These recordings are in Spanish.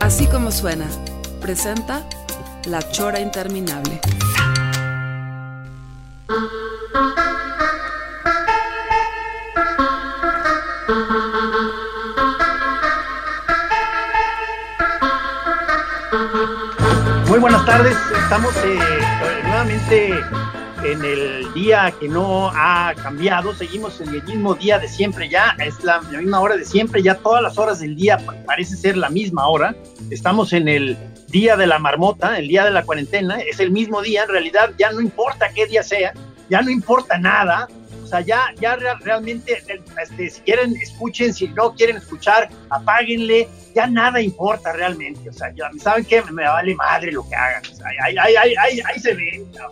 Así como suena, presenta La Chora Interminable. Muy buenas tardes, estamos eh, nuevamente en el día que no ha cambiado, seguimos en el mismo día de siempre ya, es la, la misma hora de siempre, ya todas las horas del día pa- parece ser la misma hora, estamos en el día de la marmota, el día de la cuarentena, es el mismo día, en realidad ya no importa qué día sea, ya no importa nada, o sea, ya, ya re- realmente, este, si quieren, escuchen, si no quieren escuchar, apáguenle, ya nada importa realmente, o sea, ya, ¿saben qué? Me vale madre lo que hagan, o sea, ahí, ahí, ahí, ahí, se ve, ¿no?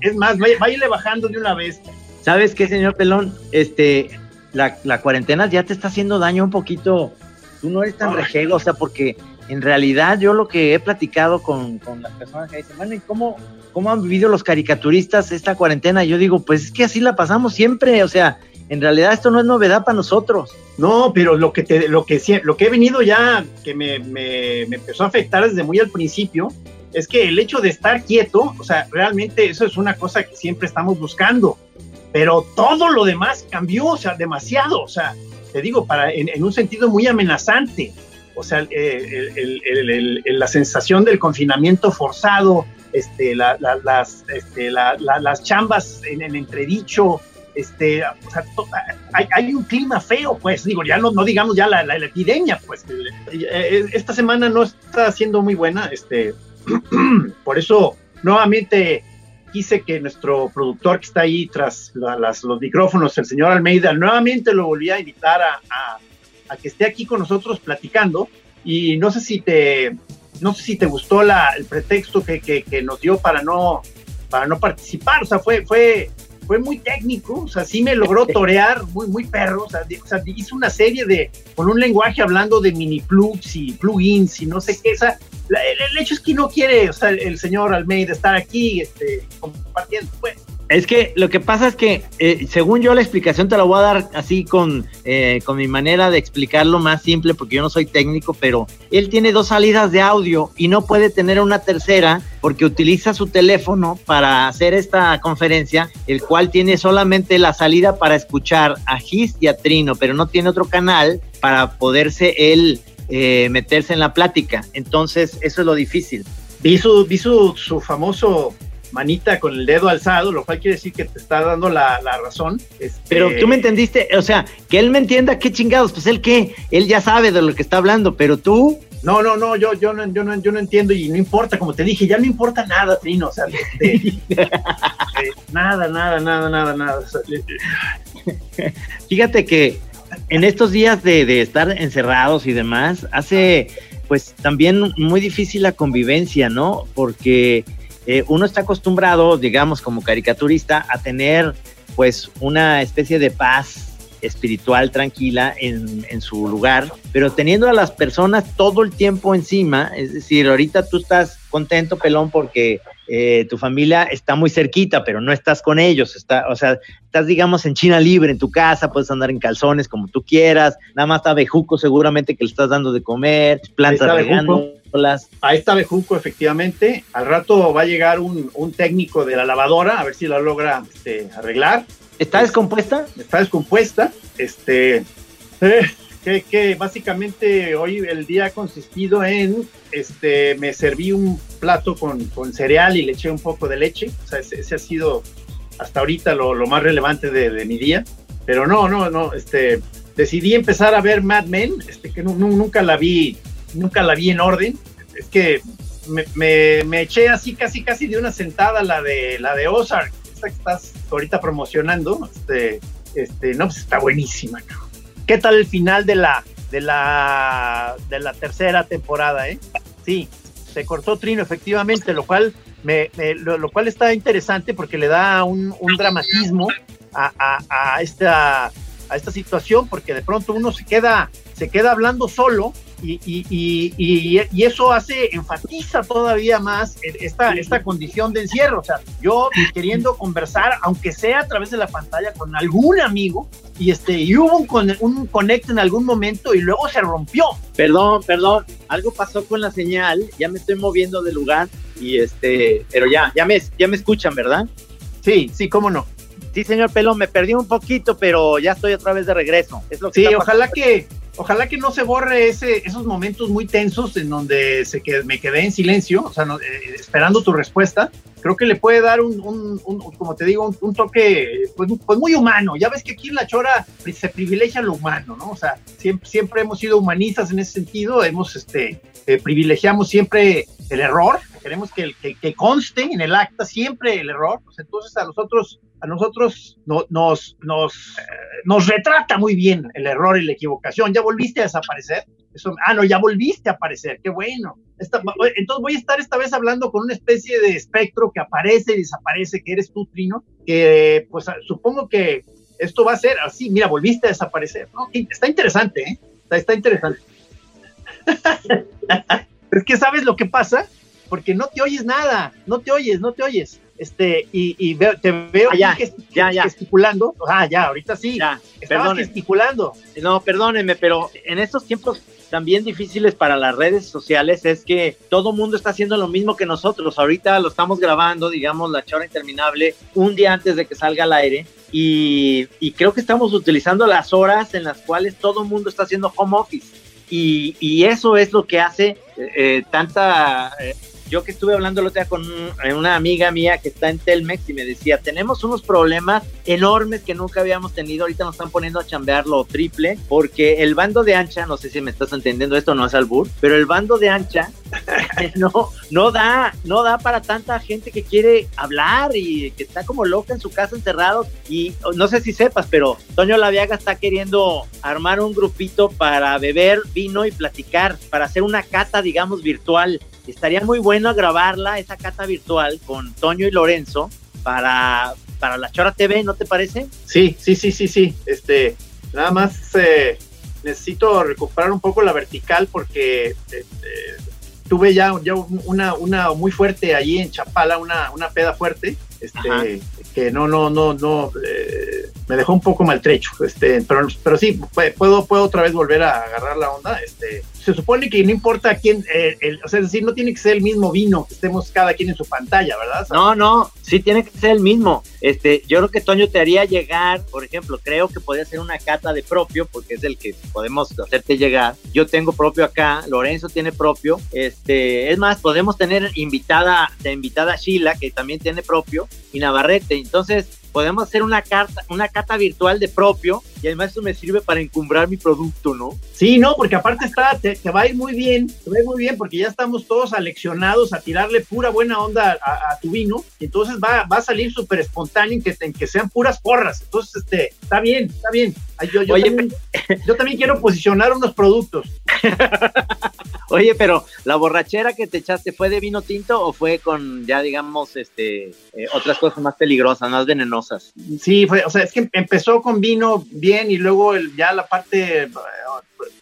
Es más, vaya- váyale bajando de una vez. ¿Sabes qué, señor Pelón? Este, la, la cuarentena ya te está haciendo daño un poquito. Tú no eres tan rejego, o sea, porque en realidad yo lo que he platicado con, con las personas que dicen, bueno, ¿y cómo, cómo han vivido los caricaturistas esta cuarentena? Yo digo, pues es que así la pasamos siempre, o sea, en realidad esto no es novedad para nosotros. No, pero lo que, te, lo que, lo que he venido ya, que me, me, me empezó a afectar desde muy al principio, es que el hecho de estar quieto, o sea, realmente eso es una cosa que siempre estamos buscando, pero todo lo demás cambió, o sea, demasiado, o sea, te digo, para, en, un sentido muy amenazante, o sea, el- el- el- el- el- la sensación del confinamiento forzado, este, la- la- las, este, la- la- las chambas en, en entredicho, este, o sea, hay, un clima feo, pues, digo, ya no, no digamos ya la, la- epidemia, pues, eh, esta semana no está siendo muy buena, este, por eso nuevamente quise que nuestro productor que está ahí tras los micrófonos, el señor Almeida, nuevamente lo volví a invitar a, a- a que esté aquí con nosotros platicando. Y no sé si te, no sé si te gustó la, el pretexto que, que- que nos dio para no, para no participar, o sea, fue, fue, fue muy técnico, o sea, sí me logró torear muy, muy perro, o sea, o sea, hizo una serie de, con un lenguaje hablando de mini plugs y plugins y no sé qué, o sea, la- el, el hecho es que no quiere, o sea, el, el señor Almeida estar aquí, este, compartiendo, pues, Es que lo que pasa es que, eh, según yo, la explicación te la voy a dar así con, eh, con mi manera de explicarlo más simple, porque yo no soy técnico, pero él tiene dos salidas de audio y no puede tener una tercera porque utiliza su teléfono para hacer esta conferencia, el cual tiene solamente la salida para escuchar a Gis y a Trino, pero no tiene otro canal para poderse él eh, meterse en la plática. Entonces, eso es lo difícil. vi su, vi su, su famoso manita con el dedo alzado, lo cual quiere decir que te está dando la, la razón. Este, Pero tú me entendiste, o sea, que él me entienda qué chingados, pues él qué, él ya sabe de lo que está hablando, pero tú, No, no, no, yo, yo, no, yo, no, yo no entiendo y no importa, como te dije, ya no importa nada, Trino, o sea, este, nada, nada, nada, nada, nada. o sea, fíjate que en estos días de, de estar encerrados y demás, hace pues también muy difícil la convivencia, ¿no? Porque eh, uno está acostumbrado, digamos, como caricaturista, a tener pues una especie de paz espiritual tranquila en, en su lugar, pero teniendo a las personas todo el tiempo encima, es decir, ahorita tú estás contento, pelón, porque eh, tu familia está muy cerquita, pero no estás con ellos, está, o sea, estás, digamos, en China libre, en tu casa, puedes andar en calzones como tú quieras, nada más está Bejuco seguramente que le estás dando de comer, plantas Bejuco. Regándolas. Ahí está Bejuco, efectivamente. Al rato va a llegar un, un técnico de la lavadora, a ver si la logra este, arreglar. ¿Está descompuesta? está descompuesta. Este, eh, que, que básicamente hoy el día ha consistido en, este, me serví un plato con, con cereal y le eché un poco de leche. O sea, ese, ese ha sido hasta ahorita lo, lo más relevante de, de, mi día. Pero no, no, no, este, decidí empezar a ver Mad Men, este, que no, no, nunca la vi, nunca la vi en orden. Es que me, me, eché así casi, casi de una sentada la de, la de Ozark, esta que estás ahorita promocionando, este, este, no, pues está buenísima, ¿Qué tal el final de la, de la, de la tercera temporada, eh? Sí, se cortó Trino, efectivamente, lo cual, me, lo, cual está interesante porque le da un, dramatismo a, a, esta, a esta situación, porque de pronto uno se queda, se queda hablando solo y, y, y, y, eso hace, enfatiza todavía más esta, esta condición de encierro. O sea, yo queriendo conversar, aunque sea a través de la pantalla, con algún amigo, y este, y hubo un, un conecto en algún momento y luego se rompió. Perdón, perdón, algo pasó con la señal, ya me estoy moviendo de lugar, y este, pero ya, ya me, ya me escuchan, ¿verdad? Sí, sí, cómo no. Sí, señor Pelón, me perdí un poquito, pero ya estoy otra vez de regreso. Es lo que sí, ojalá que, ojalá que no se borre ese, esos momentos muy tensos en donde se que, me quedé en silencio, o sea, eh, esperando tu respuesta. Creo que le puede dar un, como te digo, un, toque pues, pues, muy humano. Ya ves que aquí en La Chora se privilegia lo humano, ¿no? O sea, siempre, siempre hemos sido humanistas en ese sentido, hemos, este, eh, privilegiamos siempre el error, queremos que, que, que, conste en el acta siempre el error, pues entonces a nosotros, a nosotros no, nos, nos, eh, nos retrata muy bien el error y la equivocación. ¿Ya volviste a desaparecer? Eso, ah, no, ya volviste a aparecer, qué bueno. entonces voy a estar esta vez hablando con una especie de espectro que aparece y desaparece, que eres tú, Trino, que pues supongo que esto va a ser así, mira, volviste a desaparecer. ¿no? Está interesante, ¿eh? Está, está interesante. es que sabes lo que pasa, porque no te oyes nada, no te oyes, no te oyes. Este, y, veo, te veo ah, ya, ya, gesticulando. Ah, ya, ahorita sí. Ya, Estabas gesticulando. No, perdónenme, pero en estos tiempos también difíciles para las redes sociales es que todo mundo está haciendo lo mismo que nosotros. Ahorita lo estamos grabando, digamos, la chora interminable, un día antes de que salga al aire. Y, creo que estamos utilizando las horas en las cuales todo mundo está haciendo home office. Y, eso es lo que hace eh, tanta... Eh, yo que estuve hablando el otro día con una amiga mía que está en Telmex y me decía, tenemos unos problemas enormes que nunca habíamos tenido, ahorita nos están poniendo a chambear lo triple, porque el bando de ancha, no sé si me estás entendiendo, esto no es albur, pero el bando de ancha no, no da, no da para tanta gente que quiere hablar y que está como loca en su casa encerrado y no sé si sepas, pero Toño Laviaga está queriendo armar un grupito para beber vino y platicar, para hacer una cata, digamos, virtual estaría muy bueno grabarla, esa cata virtual, con Toño y Lorenzo para, para la Chora TV, ¿no te parece? Sí, sí, sí, sí, sí. Este, nada más eh, necesito recuperar un poco la vertical porque este, tuve ya, ya una, una muy fuerte allí en Chapala, una, una peda fuerte, este, que no, no, no, no, eh, me dejó un poco maltrecho, este, pero, pero sí, puedo, puedo otra vez volver a agarrar la onda, este, se supone que no importa quién, eh, o sea, es decir, no tiene que ser el mismo vino que estemos cada quien en su pantalla, ¿verdad? No, no, sí tiene que ser el mismo. Este, yo creo que Toño te haría llegar, por ejemplo, creo que podría ser una cata de propio, porque es el que podemos hacerte llegar. Yo tengo propio acá, Lorenzo tiene propio. Este, es más, podemos tener invitada, de invitada Sheila, que también tiene propio, y Navarrete. Entonces, podemos hacer una carta, una cata virtual de propio y además eso me sirve para encumbrar mi producto, ¿no? Sí, no, porque aparte está, te, va a ir muy bien, te va a ir muy bien porque ya estamos todos aleccionados a tirarle pura buena onda a, tu vino y entonces va, va a salir súper espontáneo en que, en que sean puras porras. Entonces, este, está bien, está bien. Yo, yo, también, yo también quiero posicionar unos productos. Oye, pero la borrachera que te echaste fue de vino tinto o fue con ya digamos este eh, otras cosas más peligrosas, más venenosas. Sí, fue, o sea, es que empezó con vino bien y luego el, ya la parte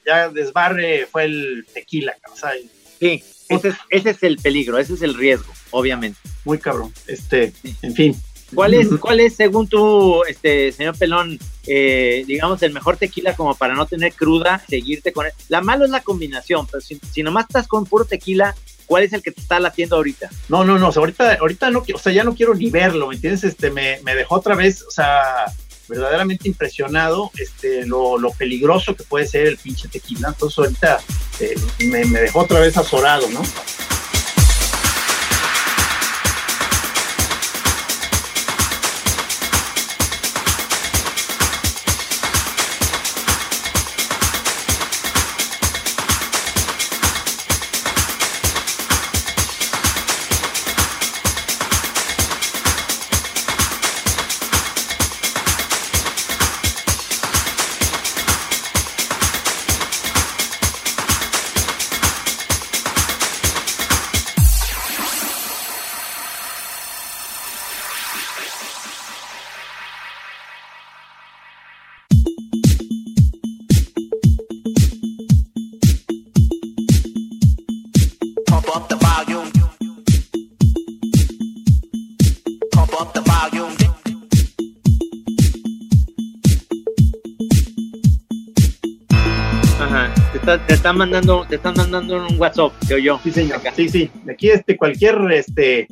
ya desbarre fue el tequila, o sea, sí, ese es, ese es el peligro, ese es el riesgo, obviamente. Muy cabrón. Este, en fin, ¿Cuál es, cuál es según tú, este, señor Pelón, eh, digamos, el mejor tequila como para no tener cruda, seguirte con él? La malo es la combinación, pero si, si nomás estás con puro tequila, ¿cuál es el que te está latiendo ahorita? No, no, no, ahorita, ahorita no, o sea, ya no quiero ni verlo, ¿me entiendes? Este, me, me dejó otra vez, o sea, verdaderamente impresionado, este, lo, lo peligroso que puede ser el pinche tequila. Entonces ahorita eh, me, me dejó otra vez azorado, ¿no? Están mandando, te están mandando un WhatsApp, que yo. Sí, señor. Sí, sí. De aquí, este, cualquier, este,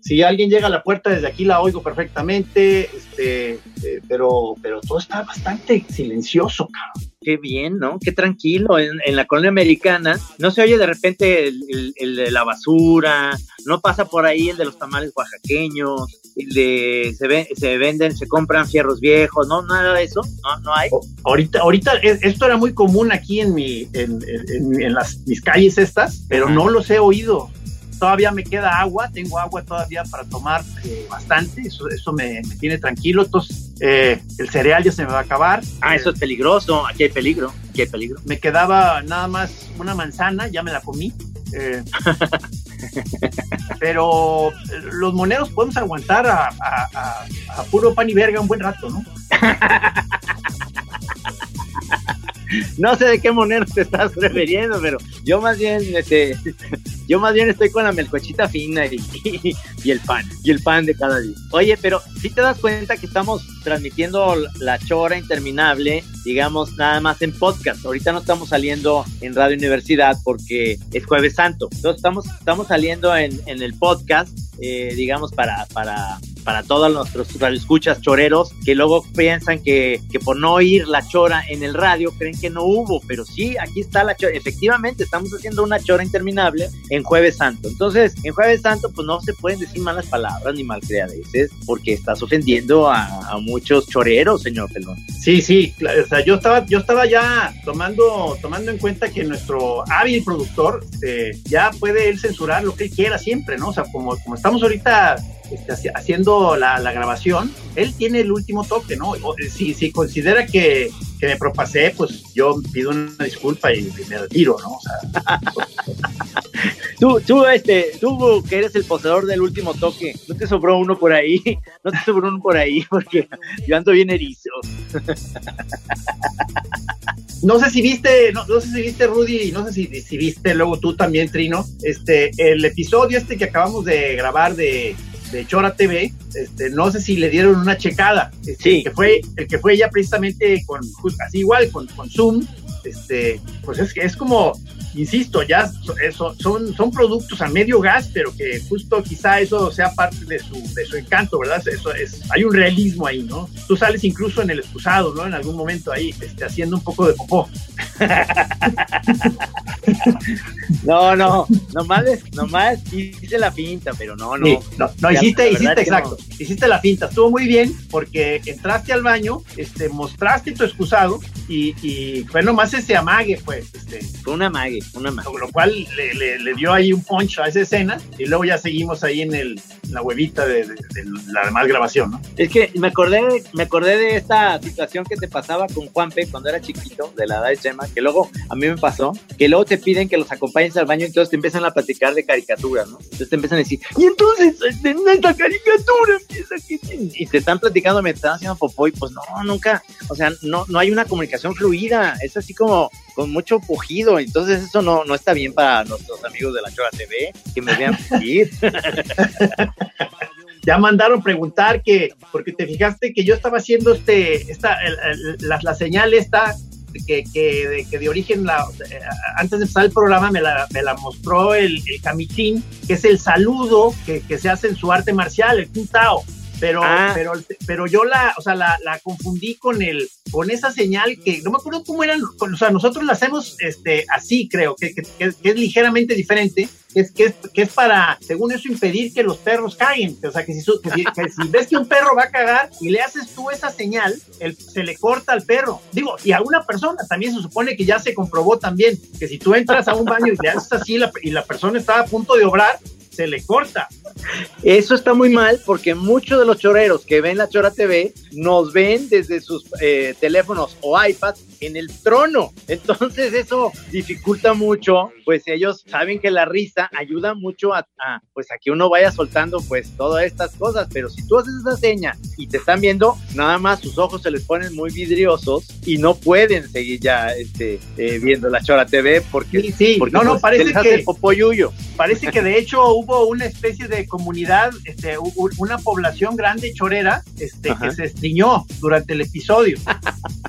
si alguien llega a la puerta desde aquí la oigo perfectamente, este, eh, pero, pero todo está bastante silencioso, cabrón. Qué bien, ¿no? Qué tranquilo. En, en la colonia americana no se oye de repente el, el- el de la basura, no pasa por ahí el de los tamales oaxaqueños, el de se, ve- se venden, se compran fierros viejos, no, nada de eso, no, no hay. O- Ahorita, ahorita, es- esto era muy común aquí en mi, en, en- en- en las, mis calles estas, pero no los he oído. Todavía me queda agua, tengo agua todavía para tomar eh, bastante, eso, eso me, me tiene tranquilo. Entonces, eh, el cereal ya se me va a acabar. Ah, Eh, eso es peligroso, aquí hay peligro, aquí hay peligro. me quedaba nada más una manzana, ya me la comí. eh, pero eh, los moneros podemos aguantar a, a- a- a puro pan y verga un buen rato, ¿no? No sé de qué monero te estás refiriendo, pero yo más bien, este, yo más bien estoy con la melcochita fina y, el pan, y el pan de cada día. Oye, pero si te das cuenta que estamos transmitiendo la chora interminable, digamos, nada más en podcast. Ahorita no estamos saliendo en Radio Universidad porque es Jueves Santo. Entonces estamos, estamos saliendo en, en el podcast, eh, digamos, para, para, para todos nuestros escuchas choreros que luego piensan que, que por no oír la chora en el radio creen que no hubo, pero sí, aquí está la chora. Efectivamente, estamos haciendo una chora interminable en Jueves Santo. Entonces, en Jueves Santo, pues no se pueden decir malas palabras ni malcriadeces porque estás ofendiendo a, a muchos choreros, señor Pelón. Sí, sí, o sea, yo estaba, yo estaba ya tomando, tomando en cuenta que nuestro hábil productor este, ya puede él censurar lo que él quiera siempre, ¿no? O sea, como, como estamos ahorita este, haci- haciendo la, la grabación, él tiene el último toque, ¿no? Eh, si, si considera que, que me propasé, pues yo pido una disculpa y me retiro, ¿no? O sea, Tú, tú, este, tú que eres el poseedor del último toque, ¿no te sobró uno por ahí? ¿No te sobró uno por ahí? Porque yo ando bien erizo. no sé si viste, no, no sé si viste Rudy, y no sé si, si viste luego tú también, Trino, este, el episodio este que acabamos de grabar de, de Chora TV, este, no sé si le dieron una checada, este, Sí. el que fue, el que fue ya precisamente con, así igual, con, con Zoom, este, pues es que es como, insisto, ya so- eso- son, son productos a medio gas, pero que justo quizá eso sea parte de su, de su encanto, ¿verdad? Eso es, hay un realismo ahí, ¿no? Tú sales incluso en el excusado, ¿no? En algún momento ahí, este, haciendo un poco de popó. No, no, nomás, nomás hice la pinta, pero no, no. Sí, no, hiciste, la hiciste, exacto, hiciste la finta, estuvo muy bien porque entraste al baño, este, mostraste tu excusado y, y fue nomás ese amague, pues, este, Fue una mague, una lo cual le, le- le dio ahí un punch a esa escena y luego ya seguimos ahí en, el, en la huevita de, de- de la demás grabación, ¿no? Es que me acordé, me acordé de esta situación que te pasaba con Juanpe cuando era chiquito, de la edad de Chema, que luego a mí me pasó, que luego te piden que los acompañes al baño y entonces te empiezan a platicar de caricaturas, ¿no? Entonces te empiezan a decir, y entonces este, en esta caricatura empieza que... Y te están platicando mientras están haciendo popó y pues no, nunca, o sea, no, no hay una comunicación fluida, es así como con mucho pujido, entonces eso no, no está bien para nuestros amigos de la Chora TV, que me vean ir. Ya mandaron preguntar que, porque te fijaste que yo estaba haciendo este, esta, el- el- la, la señal esta, que, que, de, que de origen, la, eh, antes de empezar el programa, me la, me la mostró el, Kamitin, que es el saludo que, que se hace en su arte marcial, el Kuntao. Pero, Ah. pero, pero yo la, o sea, la, la confundí con el, con esa señal que no me acuerdo cómo eran, o sea, nosotros la hacemos este, así, creo, que, que, que- que es ligeramente diferente, que es, que, es, que es para, según eso, impedir que los perros caguen. O sea, que si, su- que si, que si ves que un perro va a cagar y le haces tú esa señal, el- se le corta al perro. Digo, y a una persona también se supone que ya se comprobó también, que si tú entras a un baño y le haces así la- y la persona está a punto de obrar, se le corta. Eso está muy mal porque muchos de los choreros que ven la Chora TV nos ven desde sus eh, teléfonos o iPads en el trono. Entonces eso dificulta mucho, pues ellos saben que la risa ayuda mucho a, a, pues a que uno vaya soltando pues todas estas cosas, pero si tú haces esa seña y te están viendo, nada más sus ojos se les ponen muy vidriosos y no pueden seguir ya este, eh, viendo la Chora TV porque, Sí, sí. porque no, no, pues, parece se les hace que, popó yuyo. parece que de hecho hubo una especie de comunidad, este, una población grande chorera, este, Ajá. que se estriñó durante el episodio.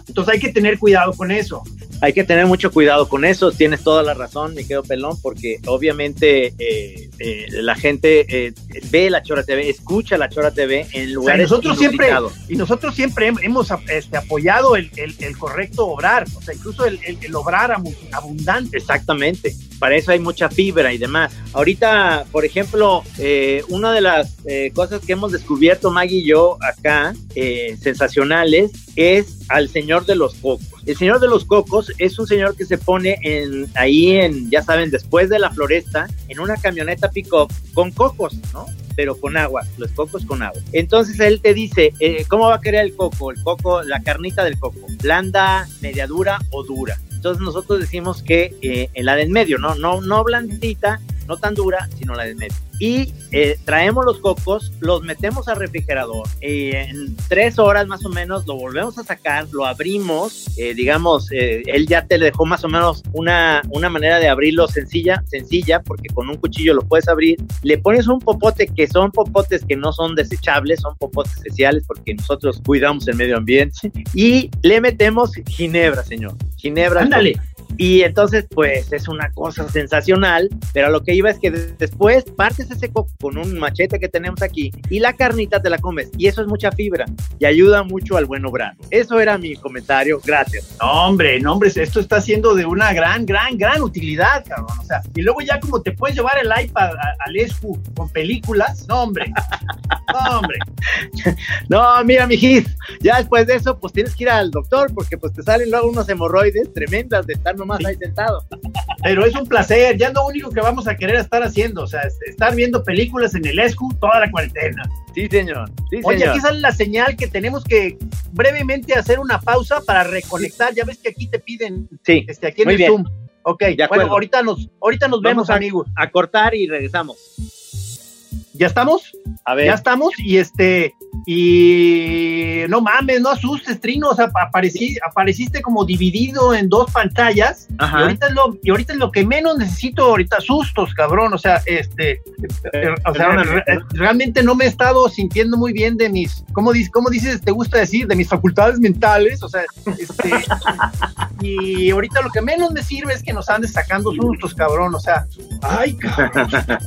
Entonces hay que tener cuidado con eso. hay que tener mucho cuidado con eso. Tienes toda la razón, mi querido Pelón, porque obviamente eh, eh, la gente eh, ve la Chora TV, escucha la Chora TV en lugares O sea, nosotros siempre y nosotros siempre hem- hemos este, apoyado el, el- el correcto obrar, o sea, incluso el, el- obrar abundante. Exactamente, para eso hay mucha fibra y demás. Ahorita, por ejemplo, eh, una de las eh, cosas que hemos descubierto Maggie y yo acá, eh, sensacionales, es al Señor de los Cocos. El Señor de los Cocos es un señor que se pone en, ahí en, ya saben, después de la floresta, en una camioneta pick-up con cocos, ¿no? pero con agua, los cocos con agua. Entonces él te dice, eh, ¿cómo va a querer el coco? El coco, la carnita del coco, blanda, media dura o dura. Entonces nosotros decimos que eh, la del medio, ¿no? No, no blandita, no tan dura, sino la del medio. Y eh, traemos los cocos, los metemos al refrigerador. eh, en tres horas más o menos lo volvemos a sacar, lo abrimos. eh, digamos, eh, él ya te dejó más o menos una, una manera de abrirlo sencilla, sencilla, porque con un cuchillo lo puedes abrir. Le pones un popote que son popotes que no son desechables, son popotes especiales porque nosotros cuidamos el medio ambiente. Y le metemos ginebra, señor. Ginebra. Ándale. Y entonces, pues es una cosa sensacional, pero a lo que iba es que de- después partes ese coco con un machete que tenemos aquí y la carnita te la comes. Y eso es mucha fibra y ayuda mucho al buen obrar. Eso era mi comentario. Gracias. No, hombre, no, hombre, esto está siendo de una gran, gran, gran utilidad, cabrón. O sea, y luego ya como te puedes llevar el iPad al ESCU con películas, no, hombre. No, hombre. No, mira, mijis, ya después de eso, pues tienes que ir al doctor porque pues te salen luego unos hemorroides tremendas de estar nomás ahí sentado. Pero es un placer, ya es lo único que vamos a querer estar haciendo, o sea, es- estar viendo películas en el ESCU toda la cuarentena. Sí, señor. Sí, Oye, señor. aquí sale la señal que tenemos que brevemente hacer una pausa para reconectar. Ya ves que aquí te piden, Sí, este, aquí en Muy el bien. Zoom. Ok, De bueno, acuerdo. ahorita nos, ahorita nos Vamos vemos, a- amigos. a cortar y regresamos. ¿Ya estamos? A ver. Ya estamos y este y no mames, no asustes, Trino, o sea, aparecí, apareciste como dividido en dos pantallas Ajá. y ahorita es lo y ahorita es lo que menos necesito ahorita sustos, cabrón, o sea, este eh, o sea, re- perdóname. realmente no me he estado sintiendo muy bien de mis ¿cómo dices, cómo dices, te gusta decir de mis facultades mentales, o sea, este y ahorita lo que menos me sirve es que nos andes sacando sustos, cabrón, o sea, ay, cabrón.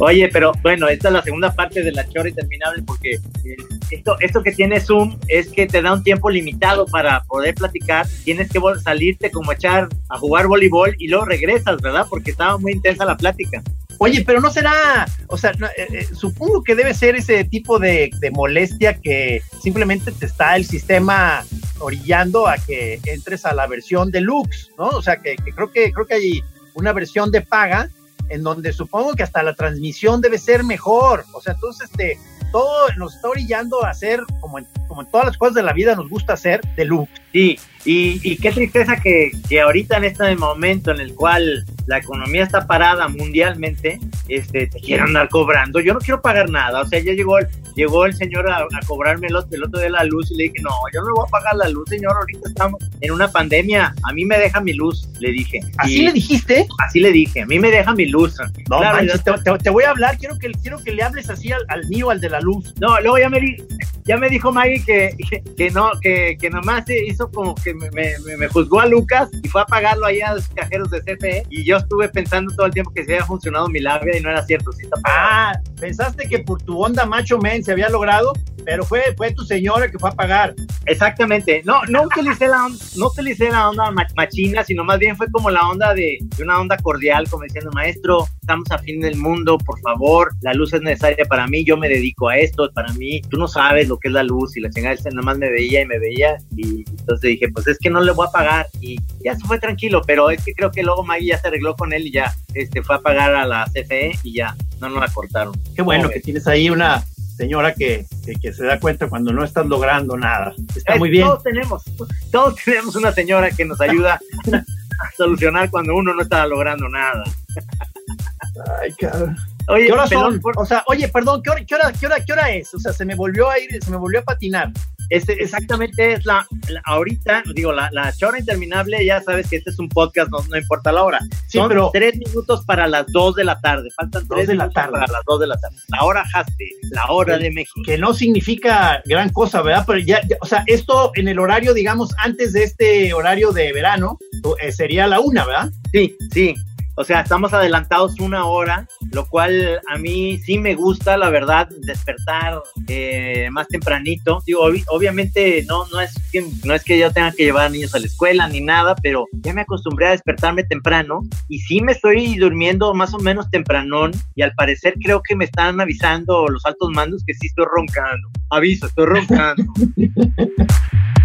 Oye, pero bueno, esta es la segunda parte de la chora interminable porque eh, esto, esto que tiene Zoom es que te da un tiempo limitado para poder platicar. Tienes que salirte como echar a jugar voleibol y luego regresas, ¿verdad? Porque estaba muy intensa la plática. Oye, pero no será, o sea, no, eh, eh, supongo que debe ser ese tipo de, de molestia que simplemente te está el sistema orillando a que entres a la versión deluxe, ¿no? O sea, que, que creo que creo que hay una versión de paga en donde supongo que hasta la transmisión debe ser mejor. O sea, entonces este, todo nos está orillando a hacer como en, como en todas las cosas de la vida nos gusta hacer deluxe. Sí, y, y qué tristeza que, que ahorita en este momento en el cual la economía está parada mundialmente, este, te quieran andar cobrando. Yo no quiero pagar nada. O sea, ya llegó el, llegó el señor a, a cobrarme el el otro de la luz y le dije, no, yo no le voy a pagar la luz, señor. Ahorita estamos en una pandemia. A mí me deja mi luz, le dije. ¿Así Y le dijiste? Así le dije, a mí me deja mi luz. No, Claro, manches, te, te- te voy a hablar, quiero que, quiero que le hables así al, al mío, al de la luz. No, luego ya me, di- ya me dijo Maggie que, que, que no, que, que nomás hizo como que me, me- me juzgó a Lucas y fue a pagarlo ahí a los cajeros de CFE y yo estuve pensando todo el tiempo que se había funcionado mi labia y no era cierto, sí. Ah, pensaste que por tu onda macho men se había logrado, pero fue, fue tu señora que fue a pagar. Exactamente, no, no utilicé la onda, no utilicé la onda ma- machina, sino más bien fue como la onda de, de una onda cordial, como diciendo, maestro, estamos a fin del mundo, por favor, la luz es necesaria para mí, yo me dedico a esto, para mí, tú no sabes lo que es la luz y la chingada, nada más me veía y me veía y entonces dije, pues es que no le voy a pagar y ya se fue tranquilo, pero es que creo que luego Maggie ya se arregló con él y ya este, fue a pagar a la CFE y ya, no nos la cortaron. Qué bueno ¿Cómo que tienes ahí una señora que, que, que se da cuenta cuando no estás logrando nada. Está Es- muy bien. Todos tenemos, todos tenemos una señora que nos ayuda a solucionar cuando uno no está logrando nada. Ay, cabrón. Oye, ¿Qué son? por- O sea, oye, perdón, ¿qué hora, qué, hora, qué, hora, ¿qué hora es? O sea, se me volvió a ir, se me volvió a patinar. este, exactamente es la, la- ahorita, digo, la, la chora interminable, ya sabes que este es un podcast, no, no importa la hora. Sí, Son pero tres minutos para las dos de la tarde, faltan Dos tres de la tarde. para las dos de la tarde. La hora Haste, la hora de México. que no significa gran cosa, ¿verdad? Pero ya, ya, o sea, esto en el horario, digamos, antes de este horario de verano, eh, sería la una, ¿verdad? Sí, sí. O sea, estamos adelantados una hora, lo cual a mí sí me gusta, la verdad, despertar eh, más tempranito. Obviamente no, no, es que, no es que yo tenga que llevar a niños a la escuela ni nada, pero ya me acostumbré a despertarme temprano y sí me estoy durmiendo más o menos tempranón y al parecer creo que me están avisando los altos mandos que sí estoy roncando. Aviso, estoy roncando.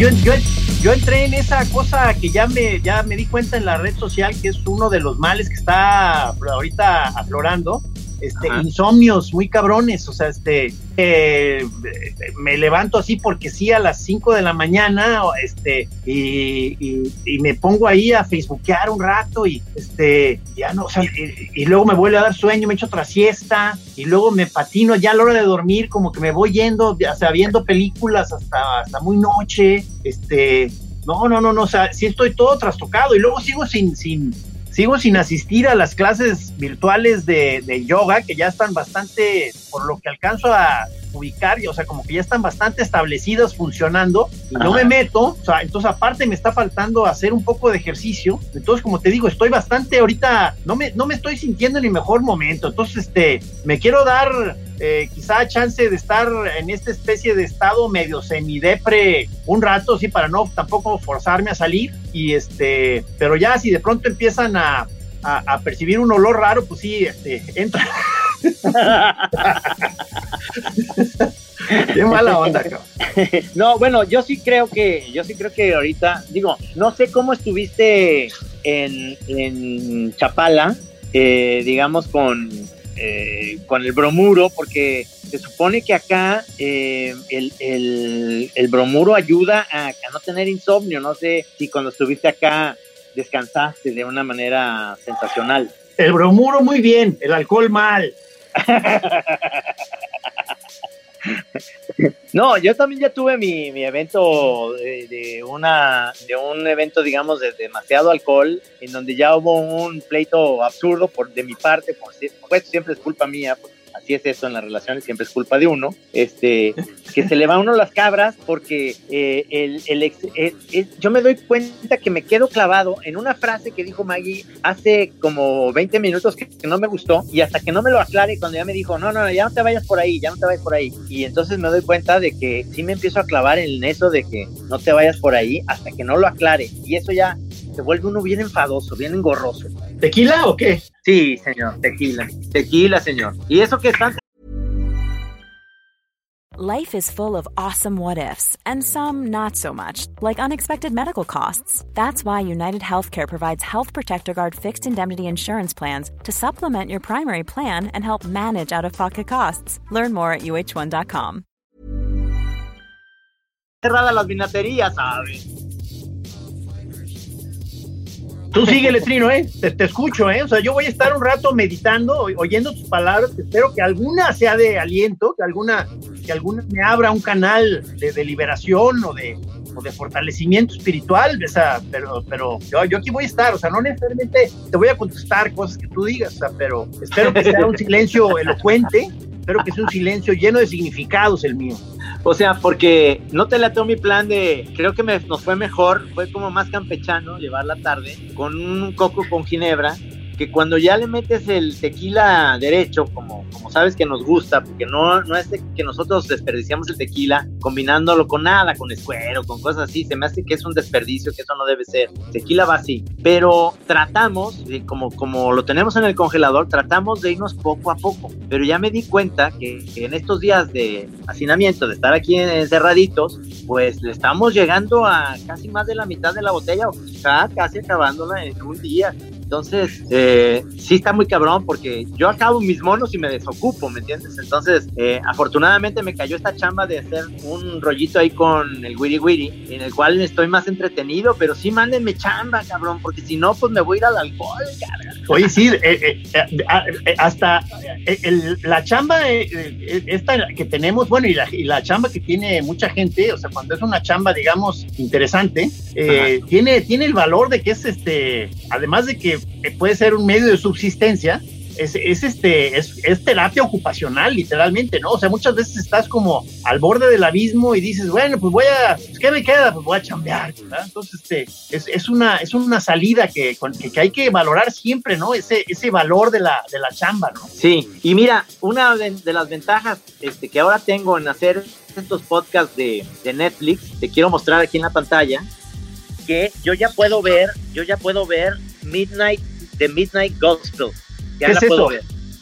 yo, entré en esa cosa que ya me, ya me di cuenta en la red social que es uno de los males que está ahorita aflorando. Este, insomnios muy cabrones, o sea, este, eh, me levanto así porque sí a las 5 de la mañana, este, y, me pongo ahí a facebookear un rato y, este, ya no, o sea, y, luego me vuelve a dar sueño, me echo otra siesta, y luego me patino ya a la hora de dormir, como que me voy yendo, o sea, viendo películas hasta, hasta muy noche, este, no, no, no, no, o sea, sí estoy todo trastocado, y luego sigo sin, sin, sigo sin asistir a las clases virtuales de, yoga, que ya están bastante, por lo que alcanzo a ubicar, o sea, como que ya están bastante establecidas, funcionando, y no me meto, o sea, entonces aparte me está faltando hacer un poco de ejercicio, entonces como te digo, estoy bastante ahorita, no me, no me estoy sintiendo en mi mejor momento, entonces, este, me quiero dar eh, quizá chance de estar en esta especie de estado medio semidepre un rato, sí, para no tampoco forzarme a salir. Y este, pero ya si de pronto empiezan a, percibir un olor raro, pues sí, este, entra. Qué mala onda, No, bueno, yo sí creo que, yo sí creo que ahorita, digo, no sé cómo estuviste en, en Chapala, eh, digamos, con eh, con el bromuro, porque se supone que acá eh, el, bromuro ayuda a, no tener insomnio. No sé si cuando estuviste acá descansaste de una manera sensacional. El bromuro muy bien, el alcohol mal. No, yo también ya tuve mi, evento de, una de un evento digamos de demasiado alcohol en donde ya hubo un pleito absurdo por de mi parte, por siempre es culpa mía, así es eso en las relaciones, siempre es culpa de uno, este, que se le va a uno las cabras porque eh, el, el, yo me doy cuenta que me quedo clavado en una frase que dijo Maggie hace como 20 minutos que, no me gustó y hasta que no me lo aclare cuando ya me dijo, no, no, ya no te vayas por ahí, ya no te vayas por ahí. Y entonces me doy cuenta de que sí me empiezo a clavar en eso de que no te vayas por ahí hasta que no lo aclare. Y eso ya se vuelve uno bien enfadoso, bien engorroso. ¿Tequila o qué? Sí, señor, tequila. Tequila, señor. Y eso que están. Life is full of awesome what ifs, and some not so much, like unexpected medical costs. That's why United Healthcare provides Health Protector Guard fixed indemnity insurance plans to supplement your primary plan and help manage out of pocket costs. Learn more at uh1.com. Cerrada las vinaterías, ¿sabes? Tú sigue, Letrino, ¿eh? Te, escucho, ¿eh? O sea, yo voy a estar un rato meditando, oyendo tus palabras. Espero que alguna sea de aliento, que alguna, que alguna me abra un canal de, deliberación liberación o de, o de fortalecimiento espiritual, esa, pero, pero yo, yo aquí voy a estar, o sea, no necesariamente te voy a contestar cosas que tú digas, o sea, pero espero que sea un silencio elocuente, espero que sea un silencio lleno de significados el mío. O sea, porque no te lató mi plan de, creo que me, nos fue mejor, fue como más campechano llevar la tarde con un coco con ginebra que cuando ya le metes el tequila derecho, como, como sabes que nos gusta, porque no, no es que nosotros desperdiciamos el tequila combinándolo con nada, con escuero, con cosas así, se me hace que es un desperdicio, que eso no debe ser. Tequila va así, pero tratamos, como, como lo tenemos en el congelador, tratamos de irnos poco a poco, pero ya me di cuenta que, en estos días de hacinamiento, de estar aquí encerraditos, pues le estamos llegando a casi más de la mitad de la botella, o casi acabándola en un día. Entonces, eh, sí está muy cabrón porque yo acabo mis monos y me desocupo, ¿me entiendes? Entonces, eh, afortunadamente me cayó esta chamba de hacer un rollito ahí con el Wiri Wiri, en el cual estoy más entretenido, pero sí mándenme chamba, cabrón, porque si no, pues me voy a ir al alcohol, Oye, sí, eh, hasta la chamba esta que tenemos, bueno, y la, y la, chamba que tiene mucha gente, o sea, cuando es una chamba, digamos, interesante, tiene, tiene el valor de que es este, además de que puede ser un medio de subsistencia, es, este, es, terapia ocupacional, literalmente, ¿no? O sea, muchas veces estás como al borde del abismo y dices, bueno, pues voy a, pues, ¿qué me queda? Pues voy a chambear, ¿verdad? Entonces, este, es, una, es una salida que, que, hay que valorar siempre, ¿no? Ese, ese valor de la, de la chamba, ¿no? Sí, y mira, una de, las ventajas este, que ahora tengo en hacer estos podcasts de, de Netflix, te quiero mostrar aquí en la pantalla, que yo ya puedo ver, yo ya puedo ver Midnight, The Midnight Gospel. Ya ¿Qué es eso?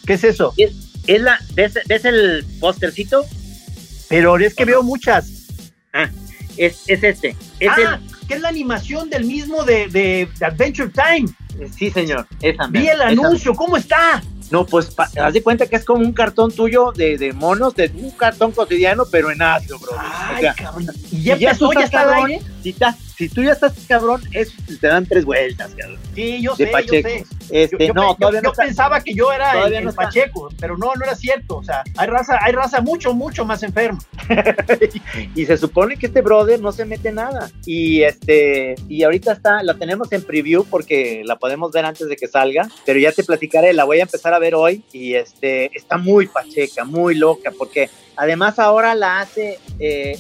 ¿Qué es eso? Es, la, ¿ves, el póstercito? Pero es que veo muchas. Ah, es, es este. Es ah, que es la animación del mismo de, de, Adventure Time. Sí, señor. Esa, Vi el anuncio, ¿cómo está? No, pues haz de cuenta que es como un cartón tuyo de, de, monos, de un cartón cotidiano, pero en ácido, bro. Ay, cabrón. ¿Y ya, ya, ya está al aire? Si tú ya estás cabrón, es, te dan tres vueltas, cabrón. Sí, yo sé, yo sé. Este, yo, no, todavía no pensaba que yo era el, Pacheco, pero no, no era cierto. O sea, hay raza, hay raza mucho, mucho más enferma. y se supone que este brother no se mete nada. Y este, y ahorita está, la tenemos en preview porque la podemos ver antes de que salga, pero ya te platicaré, la voy a empezar a ver hoy y este, está muy pacheca, muy loca, porque Además, ahora la hace, eh,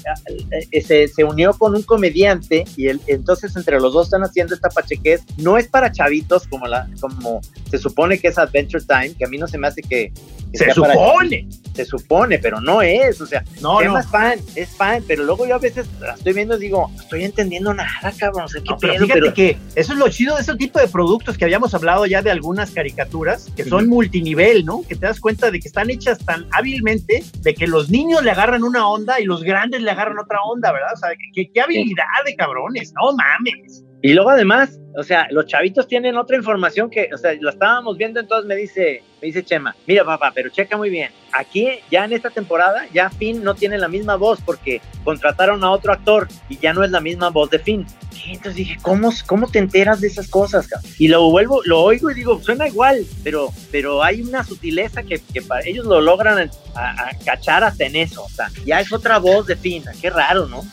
eh, se, unió con un comediante y el, entonces entre los dos están haciendo esta pachequez. No es para chavitos como, la, como se supone que es Adventure Time, que a mí no se me hace que, se supone. se supone, pero no es. O sea, no, no. es fan, es fan, pero luego yo a veces la estoy viendo y digo, no estoy entendiendo nada, cabrón. O sea, ¿qué pero fíjate que eso es lo chido de ese tipo de productos que habíamos hablado ya de algunas caricaturas que son multinivel, ¿no? Que te das cuenta de que están hechas tan hábilmente de que los niños le agarran una onda y los grandes le agarran otra onda, ¿verdad? O sea, qué, qué habilidad de cabrones, no mames. Y luego además, o sea, los chavitos tienen otra información que, o sea, lo estábamos viendo, entonces me dice, me dice Chema, mira papá, pero checa muy bien, aquí ya en esta temporada ya Finn no tiene la misma voz porque contrataron a otro actor y ya no es la misma voz de Finn. Entonces dije, ¿cómo, cómo te enteras de esas cosas? Y lo vuelvo, lo oigo y digo, suena igual, pero, pero hay una sutileza que, para ellos lo logran a, cachar hasta en eso, o sea, ya es otra voz de Finn, qué raro, ¿no?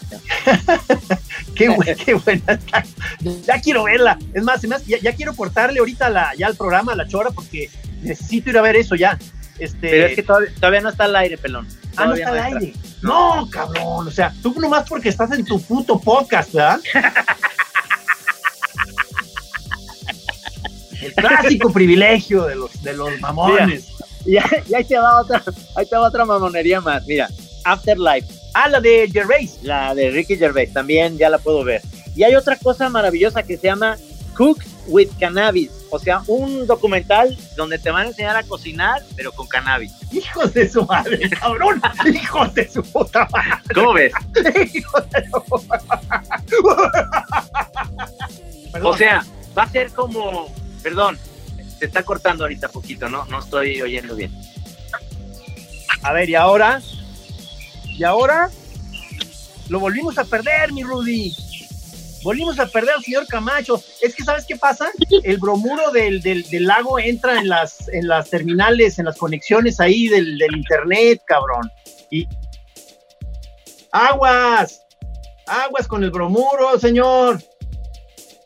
qué, buena, qué buena. Ya quiero verla. Es más, ya, ya, quiero cortarle ahorita ya al programa, a la chora, porque necesito ir a ver eso ya. Este... Pero es que todavía, no está al aire, pelón. ah, no está al aire. No. cabrón. O sea, tú nomás porque estás en tu puto podcast, ¿verdad? El clásico privilegio de los, de los mamones. y ahí te va otra, ahí te va otra mamonería más. Mira, Afterlife. Ah, la de Gervais. La de Ricky Gervais, también ya la puedo ver. Y hay otra cosa maravillosa que se llama Cook with Cannabis, o sea, un documental donde te van a enseñar a cocinar, pero con cannabis. Hijos de su madre, cabrón, hijos de su puta madre. ¿Cómo ves? Hijos de su O sea, va a ser como, perdón, se está cortando ahorita poquito, ¿no? No estoy oyendo bien. A ver, ¿y ahora? ¿Y ahora? Lo volvimos a perder, mi Rudy volvimos a perder al señor Camacho. Es que, ¿sabes qué pasa? El bromuro del, lago entra en las, en las terminales, en las conexiones ahí del, internet, cabrón. Y. ¡Aguas! Aguas con el bromuro, señor.